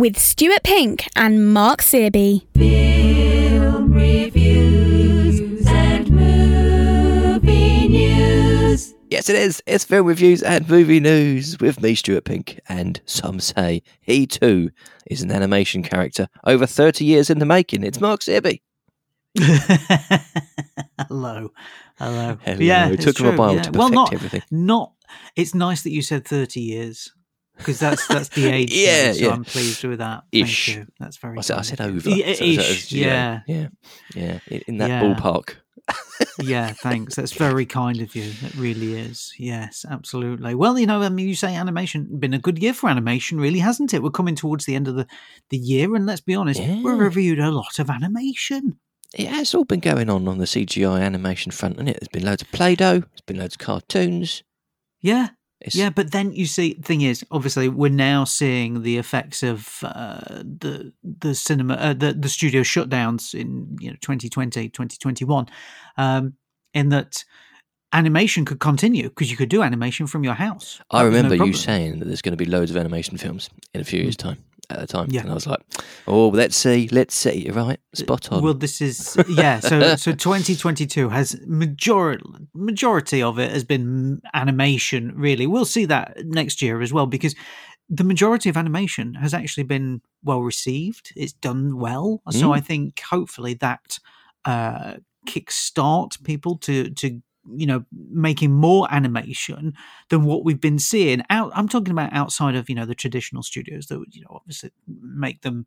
with Stuart Pink and Mark Searby. Film reviews and movie news. Yes, it is. It's film reviews and movie news with me, Stuart Pink, and some say he too is an animation character over 30 years in the making. It's Mark Searby. Hello. Hello. Hello. Yeah, it it's took him a true, while yeah. to perfect well, not, everything. Not. It's nice that you said thirty years because that's that's the age. Yeah, now, so yeah. I'm pleased with that. Ish. Thank you. That's very. I said, I said over. Yeah, so- so ish, it's- yeah. Yeah. Yeah. In, that Yeah. ballpark. yeah, thanks. That's very kind of you. It really is. Yes, absolutely. Well, you know, I mean, you say animation been a good year for animation, really, hasn't it? We're coming towards the end of the, the year, and let's be honest, we've reviewed a lot of animation. Yeah, it's all been going on on the CGI animation front, hasn't it? There's been loads of Play Doh, there's been loads of cartoons. Yeah, It's, yeah, but then you see, thing is, obviously, we're now seeing the effects of uh, the the cinema, uh, the the studio shutdowns in you know 2020, 2021, um, in that animation could continue because you could do animation from your house. I was no remember you saying that there's going to be loads of animation films in a few years' time at the time. Yeah. And I was like, oh, let's see, let's see. You're right, spot on. Well, this is yeah. So so 2022 has majority majority of it has been animation. Really, we'll see that next year as well because the majority of animation has actually been well received. It's done well, so Mm. I think hopefully that uh, kickstart people to to you know making more animation than what we've been seeing out i'm talking about outside of you know the traditional studios that would you know obviously make them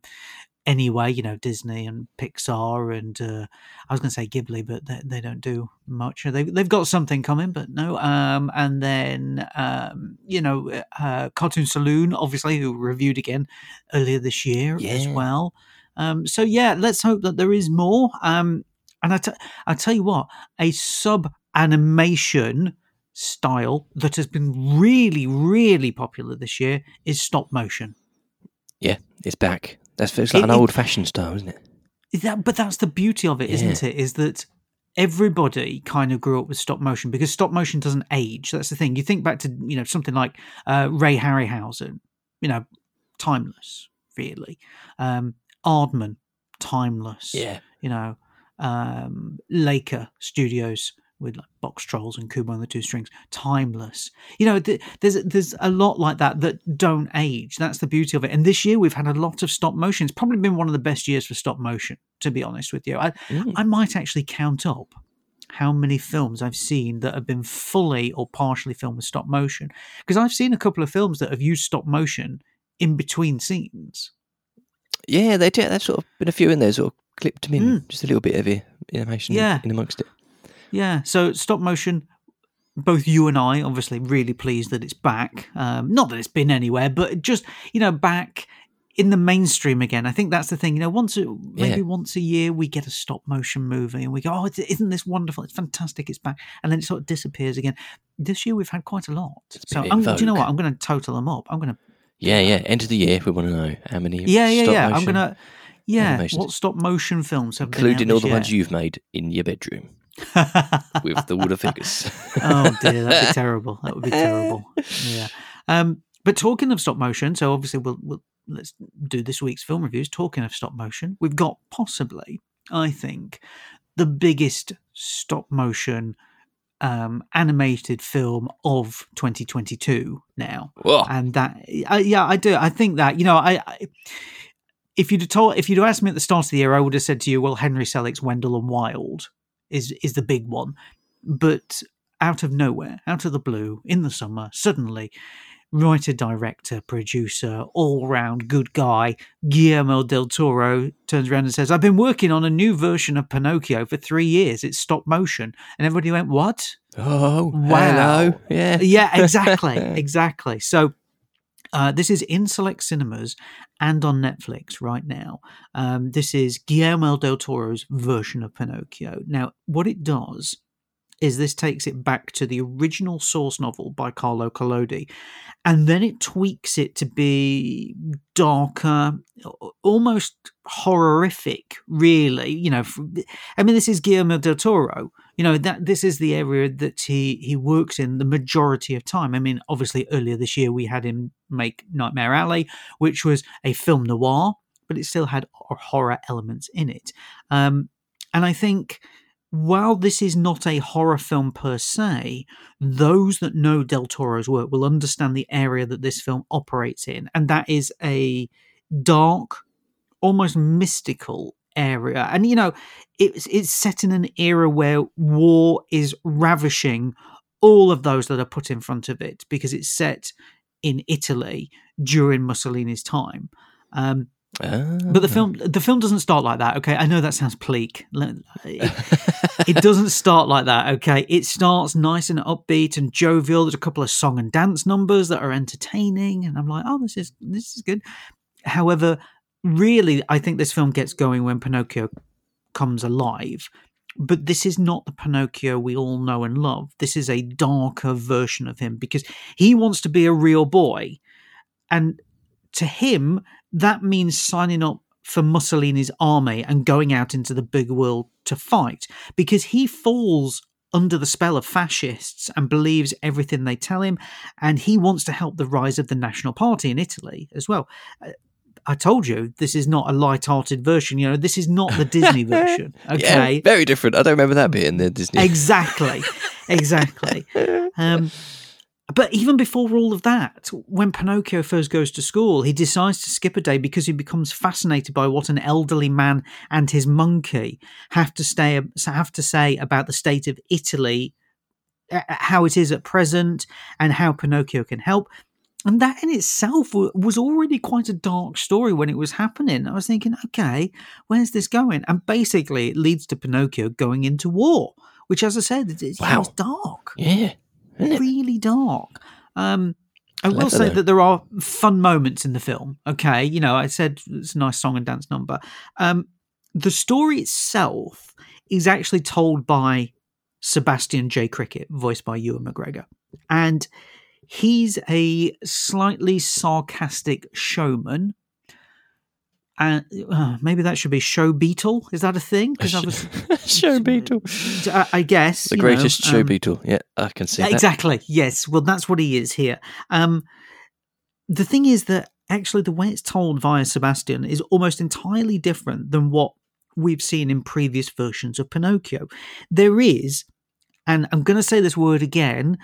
anyway you know disney and pixar and uh, i was going to say ghibli but they, they don't do much. They, they've got something coming but no um and then um you know uh, cartoon saloon obviously who reviewed again earlier this year as well. Um so yeah let's hope that there is more. Um and I t- I tell you what, a sub animation style that has been really, really popular this year is stop motion. yeah, it's back. That's it's like It- an old fashioned style, isn't it? Is That, but that's the beauty of it, not it? Is that everybody kind of grew up with stop motion because stop motion doesn't age. That's the thing. You think back to you know something like uh, Ray Harryhausen, you know, timeless, really. Um, Aardman, timeless. Yeah. you know, um, Laika Studios with like Boxtrolls and Kubo and the Two Strings, timeless. You know, th- there's there's a lot like that that don't age. That's the beauty of it. And this year we've had a lot of stop motion. It's probably been one of the best years for stop motion, to be honest with you. I Mm. I might actually count up how many films I've seen that have been fully or partially filmed with stop motion because I've seen a couple of films that have used stop motion in between scenes. Yeah, they did. There's sort of been a few in there, sort of clipped them in, Mm. just a little bit of animation Yeah. in amongst it. Yeah, so stop motion. Both you and I, obviously, really pleased that it's back. Um, not that it's been anywhere, but just you know, back in the mainstream again. I think that's the thing. You know, once a, maybe Yeah. once a year we get a stop motion movie, and we go, "Oh, isn't this wonderful? It's fantastic! It's back," and then it sort of disappears again. This year we've had quite a lot. It's So do you know what? I'm going to total them up. I'm going to Yeah, yeah. End of the year, we want to know how many. yeah, yeah, yeah. I'm going to yeah. animations. What stop motion films have including all the this ones you've made in your bedroom with the the figures. oh dear, that'd be terrible. That would be terrible. Yeah. Um, but talking of stop motion, so obviously we'll, we'll let's do this week's film reviews. Talking of stop motion, we've got possibly, I think, the biggest stop motion um, animated film of 2022 now Whoa. and that uh, yeah i do i think that you know i, I if you'd have told if you'd asked me at the start of the year i would have said to you well henry selick's wendell and wild is is the big one but out of nowhere out of the blue in the summer suddenly writer director producer all round good guy guillermo del toro turns around and says i've been working on a new version of pinocchio for three years it's stop motion and everybody went what Oh, Wow. hello. Yeah. yeah, exactly, exactly. So uh, this is in select cinemas and on Netflix right now. Um, this is Guillermo del Toro's version of Pinocchio. Now, what it does is this takes it back to the original source novel by Carlo Collodi, and then it tweaks it to be darker, almost horrific, really. You know, I mean, this is Guillermo del Toro. You know that this is the area that he he works in the majority of time. I mean, obviously earlier this year we had him make Nightmare Alley, which was a film noir, but it still had horror elements in it. Um, and I think while this is not a horror film per se, those that know Del Toro's work will understand the area that this film operates in, and that is a dark, almost mystical area. And you know, it's it's set in an era where war is ravishing all of those that are put in front of it because it's set in Italy during Mussolini's time. Um, but the Ah. film the film doesn't start like that. Okay, I know that sounds bleak. It, it doesn't start like that. Okay, it starts nice and upbeat and jovial. There's a couple of song and dance numbers that are entertaining, and I'm like, oh, this is this is good. However, really, I think this film gets going when Pinocchio comes alive. But this is not the Pinocchio we all know and love. This is a darker version of him because he wants to be a real boy. And to him, that means signing up for Mussolini's army and going out into the big world to fight because he falls under the spell of fascists and believes everything they tell him. And he wants to help the rise of the National Party in Italy as well. Uh, I told you this is not a light-hearted version. You know, this is not the Disney version. Okay, Yeah, very different. I don't remember that bit in the Disney. exactly exactly um, but even before all of that when pinocchio first goes to school he decides to skip a day because he becomes fascinated by what an elderly man and his monkey have to stay have to say about the state of italy how it is at present and how pinocchio can help and that in itself was already quite a dark story when it was happening. I was thinking, okay, where's this going? And basically, it leads to Pinocchio going into war, which, as I said, it, it Wow. dark, yeah. Really dark. Um, I will say that there are fun moments in the film. Okay, you know, I said it's a nice song and dance number. Um, the story itself is actually told by Sebastian J. Cricket, voiced by Ewan McGregor, and he's a slightly sarcastic showman. And uh, maybe that should be show beetle. Is that a thing? Because I was, show beetle. I, I guess The greatest know, show um, beetle. Yeah, I can see that. Exactly. Yes. Well, that's what he is here. Um, the thing is that actually the way it's told via Sebastian is almost entirely different than what we've seen in previous versions of Pinocchio. There is, and I'm going to say this word again,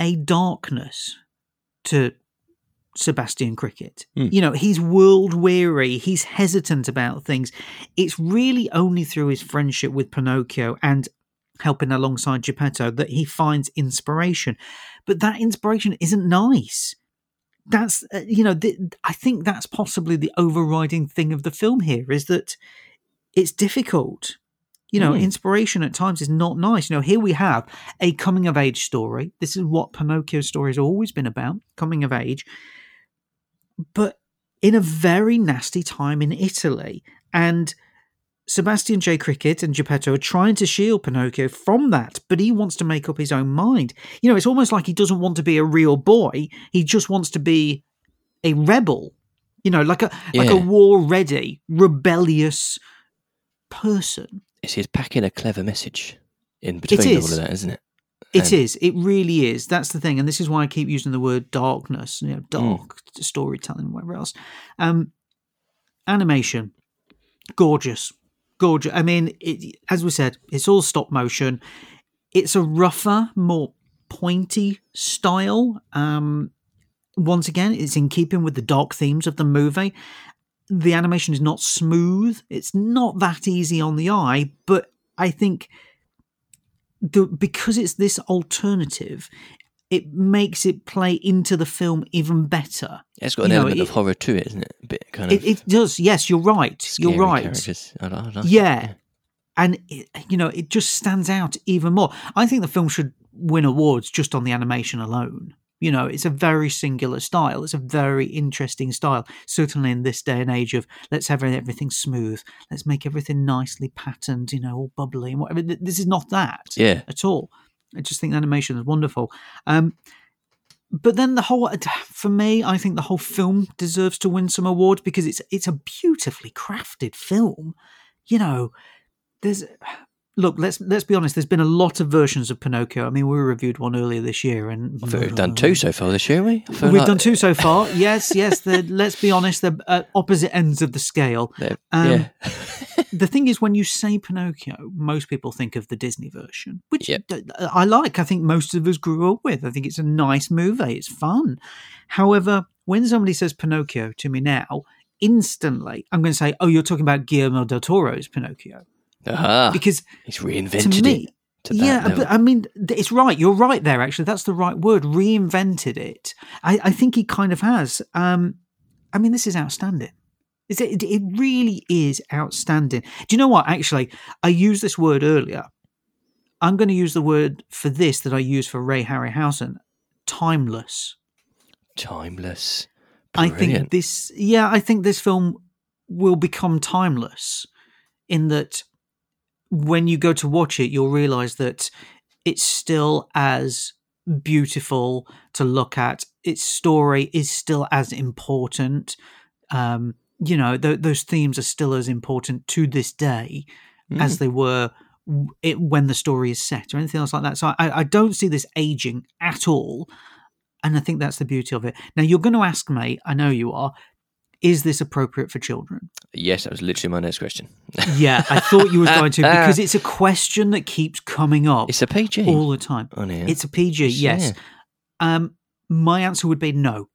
a darkness to Sebastian Cricket. Hmm. You know, he's world weary, he's hesitant about things. It's really only through his friendship with Pinocchio and helping alongside Geppetto that he finds inspiration. But that inspiration isn't nice. That's, uh, you know, th- I think that's possibly the overriding thing of the film here is that it's difficult. You know, Hmm. inspiration at times is not nice. You know, here we have a coming of age story. This is what Pinocchio's story has always been about coming of age. But in a very nasty time in Italy. And Sebastian J. Cricket and Geppetto are trying to shield Pinocchio from that, but he wants to make up his own mind. You know, it's almost like he doesn't want to be a real boy. He just wants to be a rebel. You know, like a like a war ready, rebellious person. It's his packing a clever message in between all of that, isn't it? It is. It really is. That's the thing, and this is why I keep using the word darkness. You know, Mm. dark storytelling, whatever else. Um, animation, gorgeous, gorgeous. I mean, it, as we said, it's all stop motion. It's a rougher, more pointy style. Um, once again, it's in keeping with the dark themes of the movie. The animation is not smooth. It's not that easy on the eye, but I think the, because it's this alternative, it makes it play into the film even better. It's got an you know, element of horror to it, isn't it? A bit kind It, of it does. Yes, you're right. You're right. characters. I, I like Yeah. and it, you know it just stands out even more. I think the film should win awards just on the animation alone. You know, it's a very singular style. It's a very interesting style. Certainly in this day and age of let's have everything smooth, let's make everything nicely patterned, you know, all bubbly and whatever. This is not that Yeah. at all. I just think the animation is wonderful. Um, but then the whole for me i think the whole film deserves to win some awards because it's it's a beautifully crafted film you know there's look let's let's be honest there's been a lot of versions of pinocchio. I mean we reviewed one earlier this year and we've done two so far this year, We? We've like done two so far. Yes yes let's be honest they're at opposite ends of the scale. Um, yeah. the thing is when you say pinocchio most people think of the disney version which Yep. i like. I think most of us grew up with. I think it's a nice movie. It's fun. However when somebody says pinocchio to me now instantly i'm going to say oh you're talking about guillermo del toro's pinocchio Ah, because he's to reinvented me it. To yeah, but I mean, it's right. You're right there. Actually, that's the right word. Reinvented it. I, I think he kind of has. Um, I mean, this is outstanding. Is it? It really is outstanding. Do you know what? Actually, I used this word earlier. I'm going to use the word for this that I use for Ray Harryhausen. Timeless. Timeless. I think this, yeah, I think this film will become timeless in that when you go to watch it, you'll realize that it's still as beautiful to look at. Its story is still as important. Um, you know, th- those themes are still as important to this day Mm. as they were w- it, when the story is set or anything else like that. So I, I don't see this aging at all. And I think that's the beauty of it. Now, you're going to ask me, I know you are, is this appropriate for children? Yes, that was literally my next question. Yeah, I thought you were going to because it's a question that keeps coming up It's a PG all the time. on here. It's a PG, yes. Um, my answer would be no,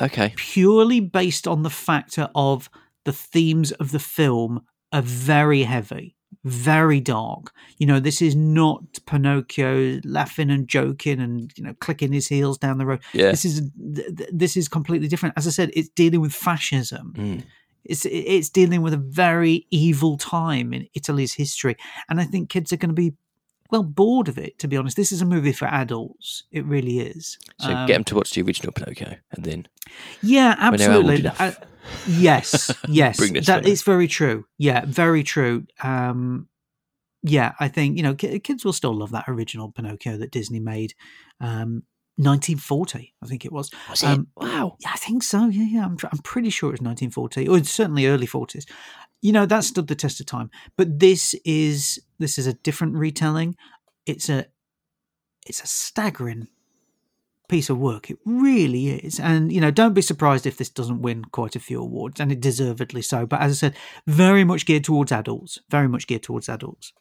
okay. purely based on the factor of the themes of the film are very heavy, very dark. You know, this is not Pinocchio laughing and joking and you know clicking his heels down the road. Yeah. This is th- th- this is completely different. As I said, it's dealing with fascism. Mm. It's it's dealing with a very evil time in Italy's history, and I think kids are going to be well bored of it. To be honest, this is a movie for adults. It really is. So Um, get them to watch the original Pinocchio, and then yeah, absolutely. Uh, yes, yes, Bring this that film. very true. Yeah, very true. Um, yeah, I think you know ki- kids will still love that original Pinocchio that Disney made, um, 1940, I think it was. was um, it? Wow. Yeah, I think so. Yeah, yeah. I'm, I'm pretty sure it was 1940, or it's certainly early 40s. You know, that stood the test of time. But this is this is a different retelling. It's a it's a staggering piece of work. It really is. And you know, don't be surprised if this doesn't win quite a few awards, and it deservedly so. But as I said, very much geared towards adults. Very much geared towards adults.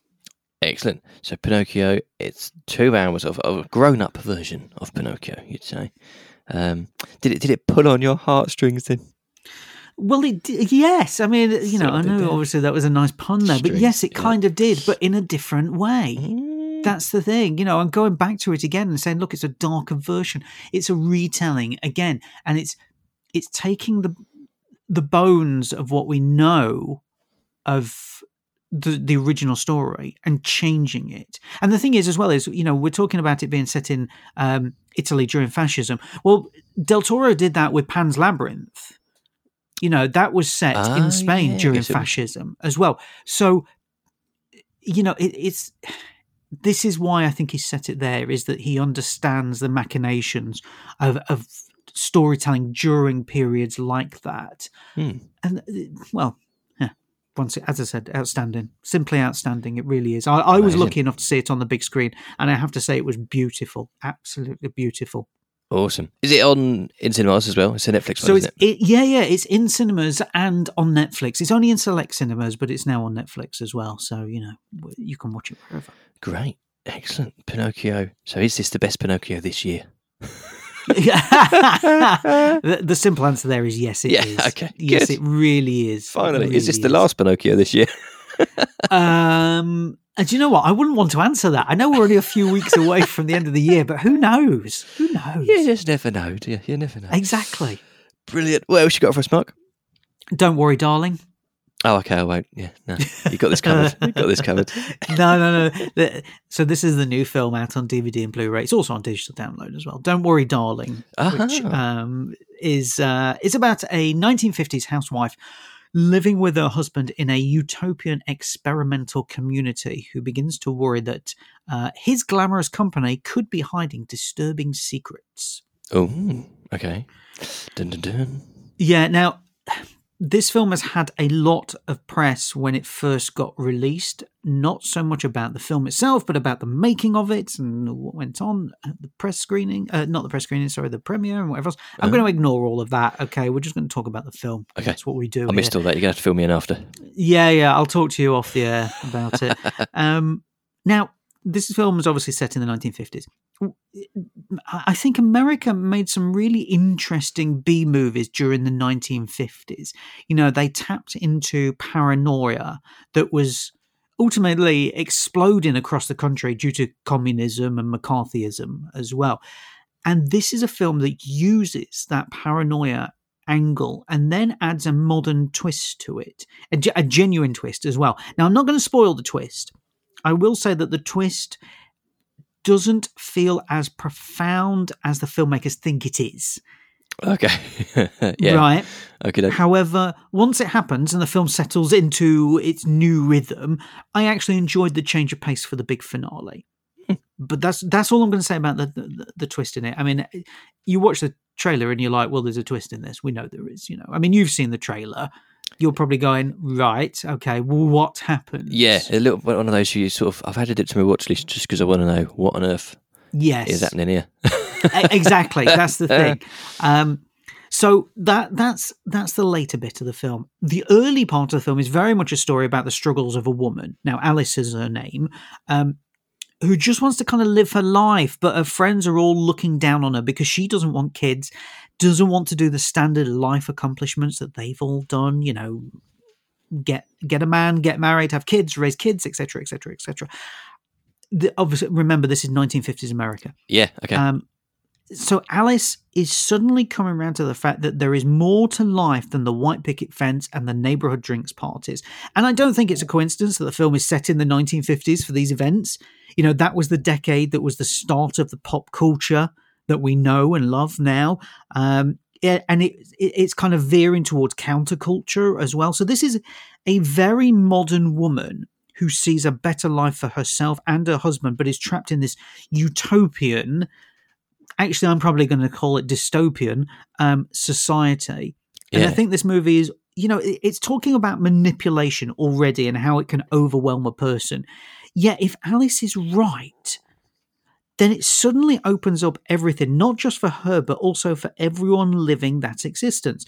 Excellent. So Pinocchio, it's two hours of, of a grown-up version of Pinocchio. You'd say. Um, did it? Did it pull on your heartstrings then? Well, it yes. I mean, you know, I know obviously that was a nice pun there, but yes, it yeah. kind of did, but in a different way. Mm. That's the thing, you know, I'm going back to it again and saying, look, it's a darker version. It's a retelling again, and it's it's taking the the bones of what we know of the the original story and changing it. And the thing is, as well, is you know we're talking about it being set in um, Italy during fascism. Well, Del Toro did that with Pan's Labyrinth. You know that was set Ah, in Spain yeah, during it was- fascism as well. So, you know, it, it's this is why I think he set it there is that he understands the machinations of, of storytelling during periods like that. Hmm. And uh, well, yeah, once as I said, outstanding, simply outstanding. It really is. I, I was lucky enough to see it on the big screen, and I have to say it was beautiful, absolutely beautiful. Awesome. Is it on in cinemas as well? It's a Netflix So one, it's it? it, yeah, yeah, it's in cinemas and on Netflix. It's only in select cinemas, but it's now on Netflix as well. So you know you can watch it wherever. Great. Excellent. Pinocchio. So is this the best Pinocchio this year? the, the simple answer there is yes, it is. Yeah, okay, Yes, good. it really is. Finally. is this really the last Pinocchio this year? Um, and do you know what? I wouldn't want to answer that. I know we're only a few weeks away from the end of the year, but who knows? Who knows? you just never know, do you? You never know. Exactly. Brilliant. What else you got for us, Mark? Don't worry, darling. Oh, okay, I won't. Yeah, no. You got this covered. you got this covered. no, no, no. So this is the new film out on DVD and Blu-ray. It's also on digital download as well. Don't worry, darling, which Ah. um, is uh, is about a 1950s housewife living with her husband in a utopian experimental community who begins to worry that uh, his glamorous company could be hiding disturbing secrets. Oh, hmm, okay. Dun, dun, dun. Yeah, now this film has had a lot of press when it first got released, not so much about the film itself, but about the making of it and what went on at the press screening, uh, not the press screening, sorry, the premiere and whatever else. I'm Uh-huh. going to ignore all of that. Okay, we're just going to talk about the film. Okay. That's what we do. I missed here. all that. You're going to have to fill me in after. Yeah, yeah, I'll talk to you off the air about it. um, now, this film was obviously set in the 1950s. I think America made some really interesting B movies during the 1950s. You know, they tapped into paranoia that was ultimately exploding across the country due to communism and McCarthyism as well. And this is a film that uses that paranoia angle and then adds a modern twist to it, a, a genuine twist as well. Now, I'm not going to spoil the twist. I will say that the twist doesn't feel as profound as the filmmakers think it is. Okay. yeah. Right. Okay. However, once it happens and the film settles into its new rhythm, I actually enjoyed the change of pace for the big finale. but that's that's all I'm going to say about the, the the twist in it. I mean, you watch the trailer and you're like, well, there's a twist in this. We know there is. You know, I mean, you've seen the trailer. You're probably going right. Okay, well, what happened? Yeah, a little one of those you sort of. I've added it to my watch list just because I want to know what on earth Yes. is happening here. Exactly that's the thing um so that that's that's the later bit of the film the early part of the film is very much a story about the struggles of a woman now alice is her name um who just wants to kind of live her life but her friends are all looking down on her because she doesn't want kids doesn't want to do the standard life accomplishments that they've all done you know get get a man get married have kids raise kids etc etc etc obviously remember this is 1950s america Yeah. Okay. um, so Alice is suddenly coming around to the fact that there is more to life than the white picket fence and the neighborhood drinks parties. And I don't think it's a coincidence that the film is set in the 1950s for these events. You know, that was the decade that was the start of the pop culture that we know and love now. Um, and it, it it's kind of veering towards counterculture as well. So this is a very modern woman who sees a better life for herself and her husband, but is trapped in this utopian actually i'm probably going to call it dystopian um, society. And i think this movie is you know, it's talking about manipulation already and how it can overwhelm a person. Yet if alice is right then it suddenly opens up everything not just for her but also for everyone living that existence.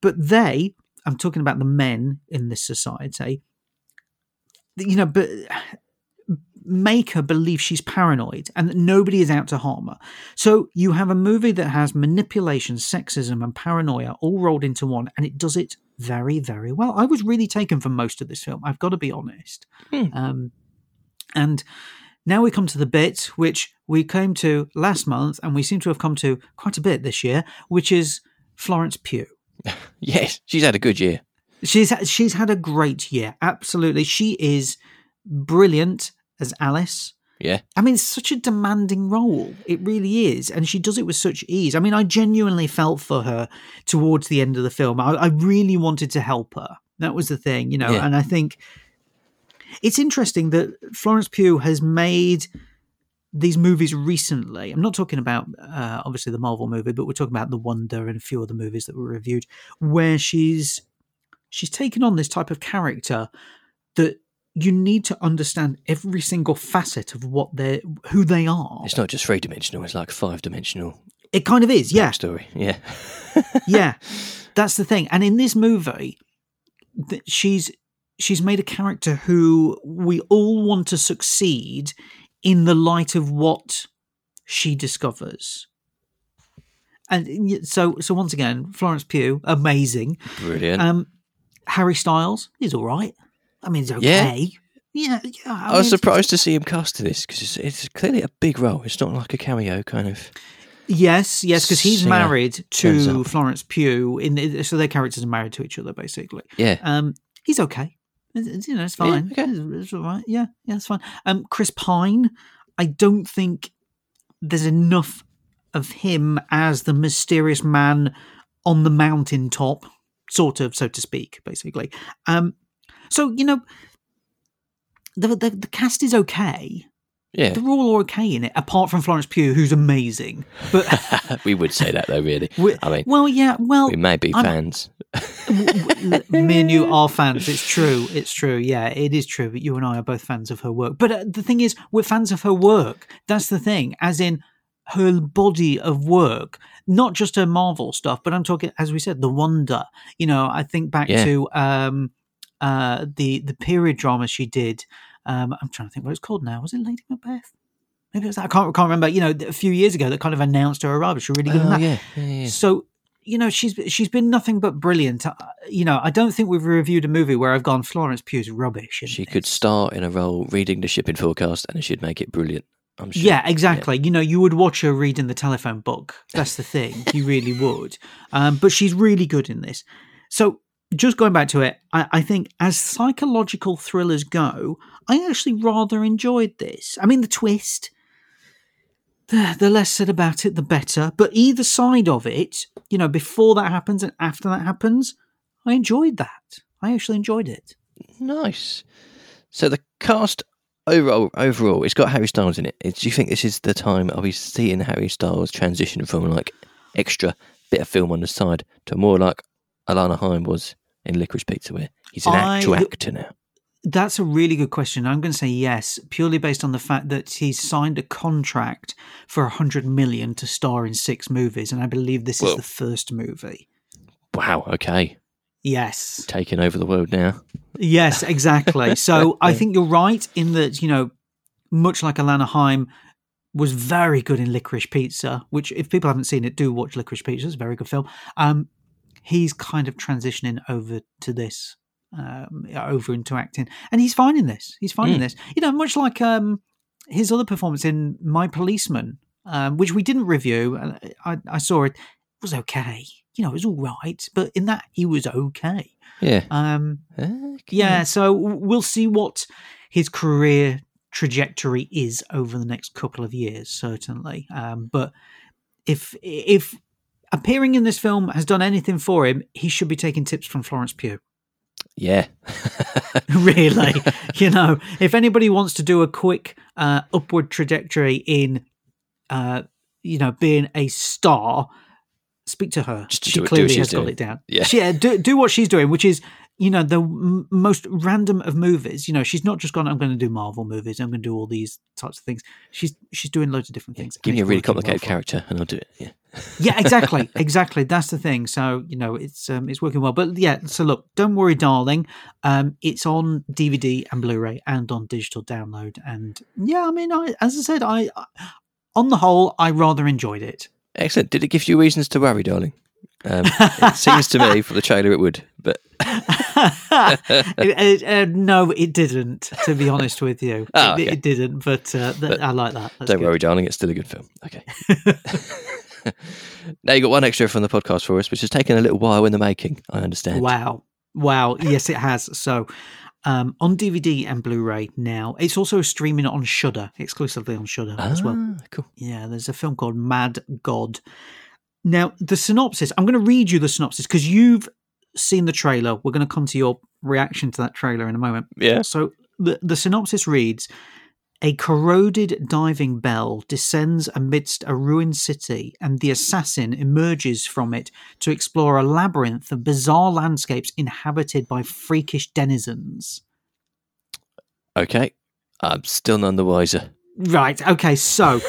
But they i'm talking about the men in this society you know but make her believe she's paranoid and that nobody is out to harm her. So you have a movie that has manipulation, sexism, and paranoia all rolled into one, and it does it very, very well. I was really taken for most of this film. I've got to be honest. Hmm. Um, and now we come to the bit which we came to last month, and we seem to have come to quite a bit this year, which is Florence Pugh. yes, she's had a good year. She's she's had a great year. Absolutely, she is brilliant as Alice. Yeah. I mean, it's such a demanding role. It really is. And she does it with such ease. I mean, I genuinely felt for her towards the end of the film. I, I really wanted to help her. That was the thing, you know. Yeah. And I think it's interesting that Florence Pugh has made these movies recently. I'm not talking about uh, obviously the Marvel movie, but we're talking about The Wonder and a few other movies that were reviewed, where she's she's taken on this type of character that you need to understand every single facet of what they're who they are. It's not just three dimensional; it's like five dimensional It kind of is, yeah, story. Yeah. yeah. That's the thing. And in this movie, she's she's made a character who we all want to succeed in the light of what she discovers. And so, so once again, Florence Pugh, amazing. Brilliant. Um, Harry Styles, he's all right. I mean, it's okay. Yeah, yeah. I was mean, surprised to see him cast to this because it's, it's clearly a big role. It's not like a cameo kind of. Yes, yes, because he's Singer married to. Florence Pugh. In the, so their characters are married to each other, basically. Yeah. Um, he's okay. It's, you know, it's Yeah, fine. okay. It's, it's all right. Yeah, yeah, it's fine. Um, Chris Pine, I don't think there's enough of him as the mysterious man on the mountaintop, sort of, so to speak, basically. Um, so you know, the the, the cast is okay. Yeah. they're all okay in it, apart from Florence Pugh, who's amazing. But we would say that though, really. we- I mean, well, yeah, well, we may be I'm- fans. me and you are fans. It's true. It's true. Yeah, it is true. But you and I are both fans of her work. But uh, the thing is, we're fans of her work. That's the thing. As in her body of work, not just her Marvel stuff, but I'm talking, as we said, the Wonder. You know, I think back Yeah. to um, uh, the the period drama she did. Um, I'm trying to think what it's called now. Was it Lady Macbeth? Maybe it was that. I can't, can't remember. You know, a few years ago that kind of announced her arrival. She was really good Oh, that. yeah, yeah, yeah. So you know she's she's been nothing but brilliant. Uh, You know, I don't think we've reviewed a movie where I've gone Florence Pugh's rubbish. She could this." start in a role reading the shipping forecast and she'd make it brilliant. I'm sure. Yeah, exactly. You know, you would watch her reading the telephone book. That's the thing. you really would. Um, but she's really good in this. So just going back to it, I, I think as psychological thrillers go, I actually rather enjoyed this. I mean, the twist, the, the less said about it, the better. But either side of it, you know, before that happens and after that happens, I enjoyed that. I actually enjoyed it. Nice. So the cast overall, overall, it's got Harry Styles in it. Do you think this is the time I'll be seeing Harry Styles transition from like extra bit of film on the side to more like Alana Haim was in Licorice Pizza, where he's an I- actual actor now? That's a really good question. I'm going to say yes, purely based on the fact that he's signed a contract for hundred million to star in six movies, and I believe this Whoa. is the first movie. Wow. Okay, Yes, taking over the world now. yes, exactly. so I think you're right in that you know, much like Alana Haim was very good in Licorice Pizza, which if people haven't seen it, do watch Licorice Pizza. It's a very good film. Um, he's kind of transitioning over to this, um, over into acting, and he's fine in this. He's fine in Mm. this. You know, much like um, his other performance in My Policeman, um, which we didn't review. I, I saw it. It was okay. You know, it was all right, but in that he was okay. Yeah. Um, Okay. yeah, so we'll see what his career trajectory is over the next couple of years, certainly. Um, but if if appearing in this film has done anything for him, he should be taking tips from Florence Pugh. Yeah. really, you know, if anybody wants to do a quick uh, upward trajectory in, uh, you know, being a star, speak to her. To she do it- do clearly has got it down. Yeah. She- yeah, do do what she's doing, which is you know the m- most random of movies. You know, she's not just gone. I'm going to do Marvel movies. I'm going to do all these types of things. She's she's doing loads of different things. Give and me a really working well complicated character and I'll do it. Yeah. Yeah, exactly, exactly. That's the thing. So you know, it's um, it's working well. But yeah, so look, don't worry, darling. Um, it's on DVD and Blu-ray and on digital download. And yeah, I mean, I as I said, I, I on the whole, I rather enjoyed it. Excellent. Did it give you reasons to worry, darling? Um, it seems to me from the trailer it would, but It- it- uh, no, it didn't. To be honest with you, Oh, it, okay. it didn't. But, uh, th- But I like that. That's don't good. worry, darling. It's still a good film. Okay. now you got one extra from the podcast for us, which has taken a little while in the making. I understand. Wow. Wow. Yes, it has. So um, on DVD and Blu-ray now. It's also streaming on Shudder, exclusively on Shudder as well. Ah, cool. Yeah, there's a film called Mad God. Now, the synopsis, I'm going to read you the synopsis because you've seen the trailer. We're going to come to your reaction to that trailer in a moment. Yeah. So the, the synopsis reads A corroded diving bell descends amidst a ruined city, and the assassin emerges from it to explore a labyrinth of bizarre landscapes inhabited by freakish denizens. Okay. I'm still none the wiser. Right, okay, so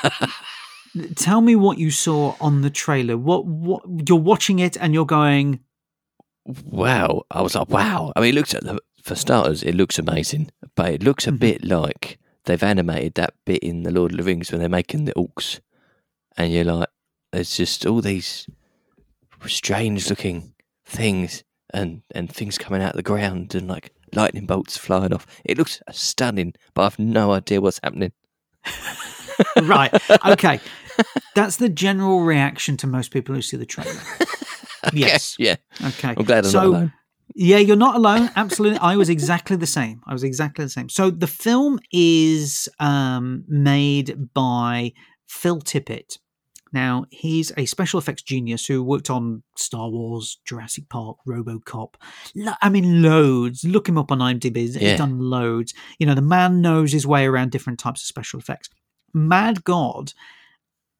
tell me what you saw on the trailer. What what you're watching it and you're going, Wow. I was like, wow. I mean, it looks at the, for starters, it looks amazing, but it looks a Mhm. bit like they've animated that bit in the Lord of the Rings when they're making the orcs, and you're like, there's just all these strange looking things and and things coming out of the ground and like lightning bolts flying off. It looks stunning, but I've no idea what's happening. right, okay. That's the general reaction to most people who see the trailer. Yes. Yeah. Okay. I'm glad I'm so, not alone. Yeah, you're not alone. Absolutely. I was exactly the same. I was exactly the same. So the film is um, made by Phil Tippett. Now, he's a special effects genius who worked on Star Wars, Jurassic Park, Robocop. Lo- I mean, loads. Look him up on IMDb. He's Yeah. done loads. You know, the man knows his way around different types of special effects. Mad God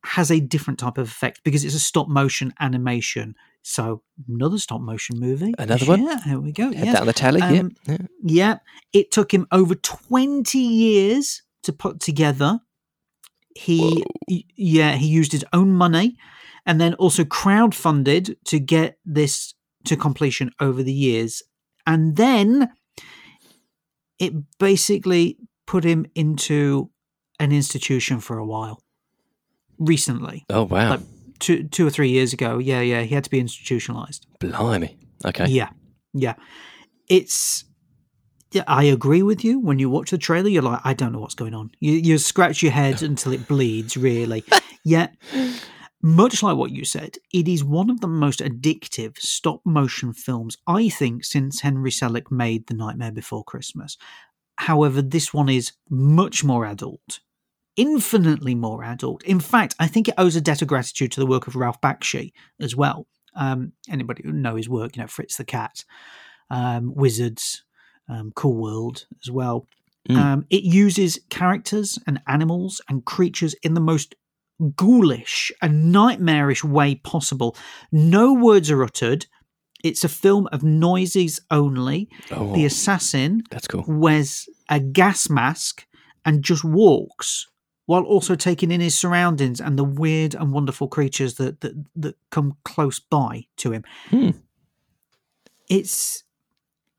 has a different type of effect because it's a stop motion animation. So, another stop motion movie. Another one? Yeah, there we go. Head yes. down the tally. Um, yeah. yeah. Yeah, it took him over 20 years to put together. He, y- yeah, he used his own money and then also crowdfunded to get this to completion over the years. And then it basically put him into an institution for a while recently, Oh wow. like two, two or three years ago. Yeah, yeah, he had to be institutionalized. Blimey. Okay. Yeah, yeah. It's. Yeah, I agree with you. When you watch the trailer, you're like, I don't know what's going on. You, you scratch your head until it bleeds, really. Yet, much like what you said, it is one of the most addictive stop motion films, I think, since Henry Selick made The Nightmare Before Christmas. However, this one is much more adult, infinitely more adult. In fact, I think it owes a debt of gratitude to the work of Ralph Bakshi as well. Um, anybody who know his work, you know, Fritz the Cat, um, Wizards, um, Cool World as well. Mm. Um, it uses characters and animals and creatures in the most ghoulish and nightmarish way possible. No words are uttered. It's a film of noises only. Oh, The assassin that's cool. wears a gas mask and just walks while also taking in his surroundings and the weird and wonderful creatures that that, that come close by to him. Hmm. It's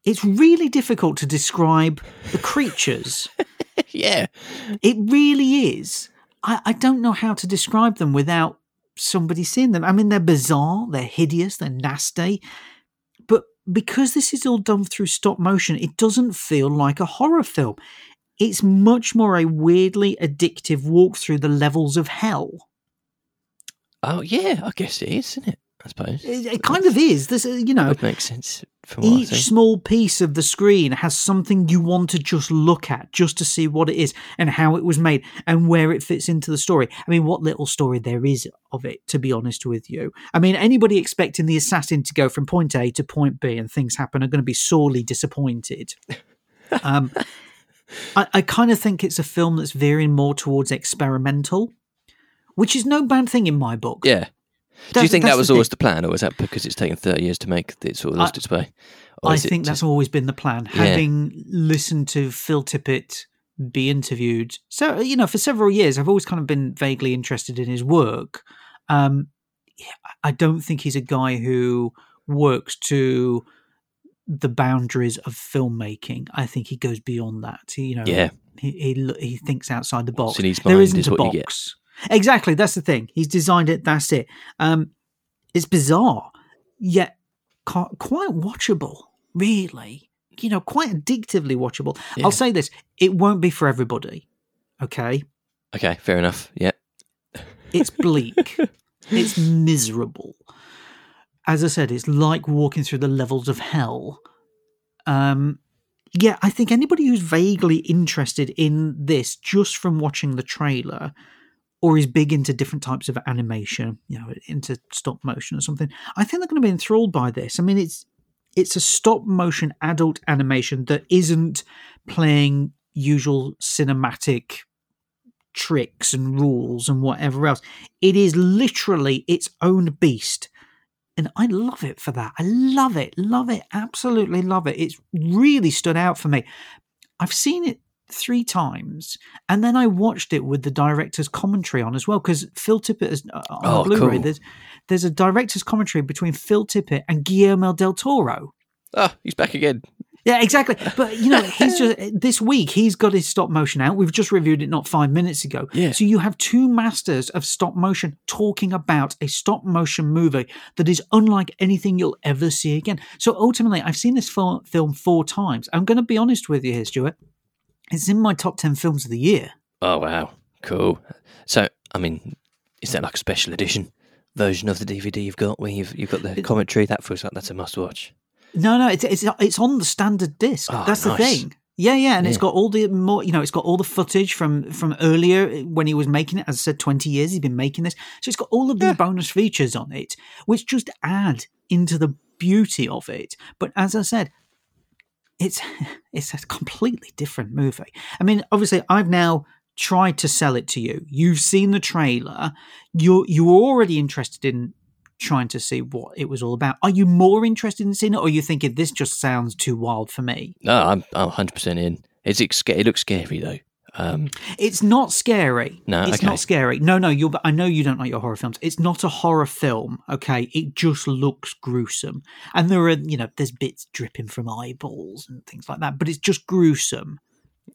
it's really difficult to describe the creatures. yeah. it really is. I, I don't know how to describe them without somebody seeing them. I mean, they're bizarre, they're hideous, they're nasty. But because this is all done through stop motion, it doesn't feel like a horror film. It's much more a weirdly addictive walk through the levels of hell. Oh yeah. I guess it is, isn't it? I suppose. It, it kind of is. This, uh, you know, would make sense from what I each small piece of the screen has something you want to just look at, just to see what it is and how it was made and where it fits into the story. I mean, what little story there is of it, to be honest with you. I mean, anybody expecting the assassin to go from point A to point B and things happen are going to be sorely disappointed. um, I, I kind of think it's a film that's veering more towards experimental, which is no bad thing in my book. Yeah. Do you think that the was thing. always the plan, or was that because it's taken thirty years to make it sort of I- lost its way? Or I think that's just- always been the plan. Yeah. Having listened to Phil Tippett be interviewed, so you know, for several years, I've always kind of been vaguely interested in his work. Um, I don't think he's a guy who works to the boundaries of filmmaking. I think he goes beyond that. He, you know, Yeah. he he, he thinks outside the box. What's in his there isn't is a box. Exactly, that's the thing. He's designed it. That's it. Um, it's bizarre, yet quite watchable. Really, you know, quite addictively watchable. Yeah. I'll say this: it won't be for everybody. Okay, Okay, fair enough. Yeah. it's bleak. it's miserable. As I said, it's like walking through the levels of hell. Um, yeah, I think anybody who's vaguely interested in this just from watching the trailer or is big into different types of animation, you know, into stop motion or something, I think they're going to be enthralled by this. I mean, it's it's a stop motion adult animation that isn't playing usual cinematic tricks and rules and whatever else. It is literally its own beast. And I love it for that. I love it. Love it. Absolutely love it. It's really stood out for me. I've seen it three times and then I watched it with the director's commentary on as well because Phil Tippett is uh, on Oh, Blu-ray. cool. There's there's a director's commentary between Phil Tippett and Guillermo del Toro. Oh, he's back again. Yeah, exactly. But you know, he's just this week he's got his stop motion out. We've just reviewed it not five minutes ago. Yeah. So you have two masters of stop motion talking about a stop motion movie that is unlike anything you'll ever see again. So ultimately, I've seen this film four times. I'm going to be honest with you here, Stuart. It's in my top ten films of the year. Oh wow, cool. So, I mean, is that like a special edition version of the DVD you've got where you've you've got the commentary? That feels like that's a must watch. No, no, it's it's it's on the standard disc. Oh, That's the thing. Yeah, yeah, and it's got all the more, you know, it's got all the footage from from earlier when he was making it. As I said, twenty years he's been making this, so it's got all of these bonus features on it, which just add into the beauty of it. But as I said, it's it's a completely different movie. I mean, obviously, I've now tried to sell it to you. You've seen the trailer. You're you're already interested in trying to see what it was all about. Are you more interested in seeing it, or are you thinking this just sounds too wild for me? No, I'm I'm 100 percent in. It's it, looks scary though. Um, It's not scary. No, it's okay. not scary. No, no, you're. I know you don't like your horror films. It's not a horror film. Okay, it just looks gruesome, and there are, you know, there's bits dripping from eyeballs and things like that. But it's just gruesome.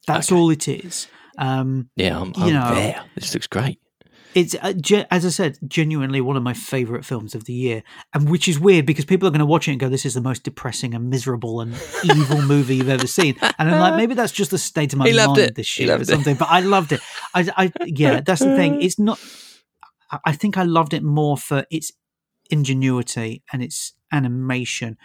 That's Okay. all it is. Um, yeah, I'm, I'm know- there. This looks great. It's uh, ge- as I said, genuinely one of my favorite films of the year, and which is weird because people are going to watch it and go, "This is the most depressing and miserable and evil movie you've ever seen." And I'm like, maybe that's just the state of my He loved mind it. this year or loved it. something. But I loved it. I, I, yeah, that's the thing. It's not. I think I loved it more for its ingenuity and its animation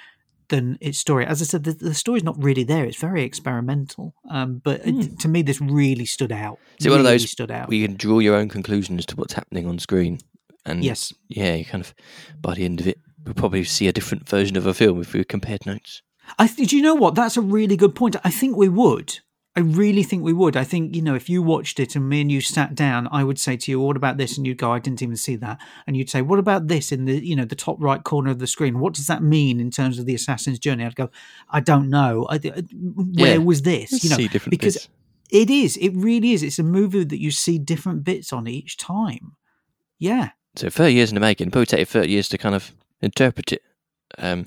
than its story. As I said, the, the story's not really there. It's very experimental. Um, but it, to me, this really stood out. Is it one of those stood out. where you can draw your own conclusions to what's happening on screen? And Yes. yeah, you kind of by the end of it, we'll probably see a different version of a film if we compared notes. I th- do you know what? That's a really good point. I think we would. I really think we would. I think you know if you watched it and me and you sat down, I would say to you, "What about this?" And you'd go, "I didn't even see that." And you'd say, "What about this in the you know the top right corner of the screen? What does that mean in terms of the assassin's journey?" I'd go, "I don't know. I, I- where Yeah. was this?" You know, see different because bits. it is. It really is. It's a movie that you see different bits on each time. Yeah. So 30 years in the making. Probably take you 30 years to kind of interpret it um,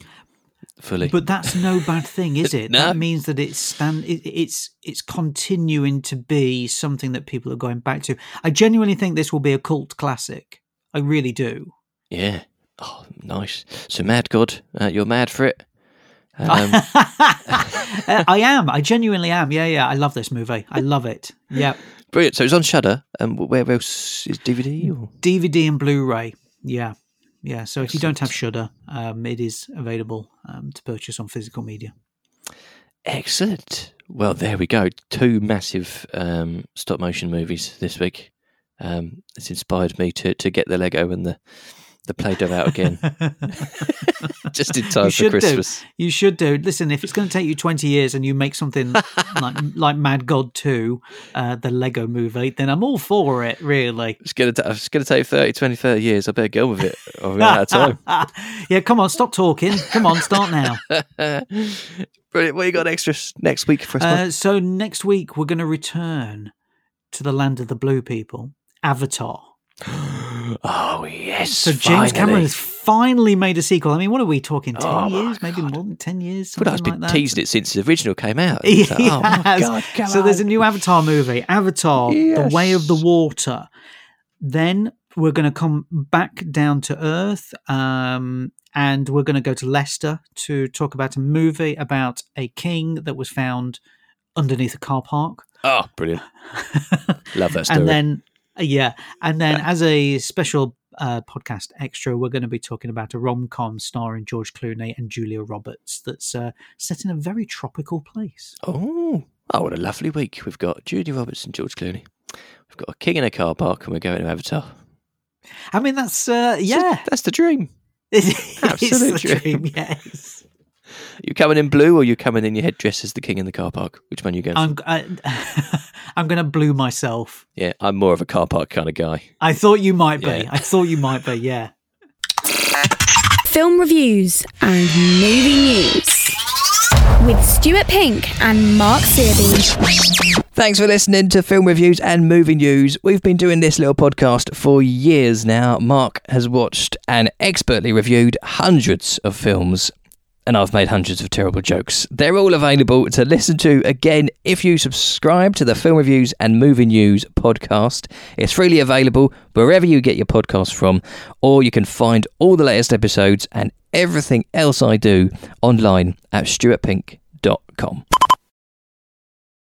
fully. But that's no bad thing, is it? No. That means that it's stand it, it's it's continuing to be something that people are going back to. I genuinely think this will be a cult classic. I really do. yeah. Oh, nice. So Mad God, uh, you're mad for it. Um, Uh, I am. I genuinely am. Yeah, yeah. I love this movie. I love it. Yeah. brilliant. So it's on Shudder. Um, where else is DVD? Or? DVD and Blu-ray. Yeah. Yeah. So if you don't have Shudder, um, it is available um, to purchase on physical media. Excellent. Well, there we go. Two massive um, stop motion movies this week. Um, it's inspired me to, to get the Lego and the, the Play Doh out again, just in time for Christmas. do. You should do. Listen, if it's going to take you twenty years and you make something like like Mad God Two, uh, the Lego movie, then I'm all for it. Really. It's it's gonna take 30, 20, 30 years. I better go with it. Run out of time. yeah, come on, stop talking. Come on, start now. Brilliant. What you got extra next week for us? Uh, so next week we're going to return to the land of the blue people, Avatar. oh yes. So James Cameron has finally made a sequel. I mean, what are we talking? Ten Oh, years, maybe more than ten years, But something I've been like that. teasing it since the original came out. He like, oh has. god! So there's a new Avatar movie, Avatar: The Way of the Water. Then we're going to come back down to Earth, um, and we're going to go to Leicester to talk about a movie about a king that was found underneath a car park. Oh, brilliant! Love that story. And then, yeah, and then as a special uh, podcast extra, we're going to be talking about a rom com starring George Clooney and Julia Roberts that's uh, set in a very tropical place. Oh, oh, what a lovely week. We've got Judy Roberts and George Clooney. We've got a king in a car park and we're going to Avatar. I mean, that's uh, yeah, That's the dream. Absolute the dream. dream. Yes, You coming in blue or you coming in your headdress as the king in the car park? Which one you going for? I'm I, I'm going to blue myself. Yeah, I'm more of a car park kind of guy. I thought you might be. Yeah. I thought you might be. Yeah. Film reviews and movie news with Stuart Pink and Mark Searby. Thanks for listening to Film Reviews and Movie News. We've been doing this little podcast for years now. Mark has watched and expertly reviewed hundreds of films, and I've made hundreds of terrible jokes. They're all available to listen to again if you subscribe to the Film Reviews and Movie News podcast. It's freely available wherever you get your podcasts from, or you can find all the latest episodes and everything else I do online at stuartpink.com.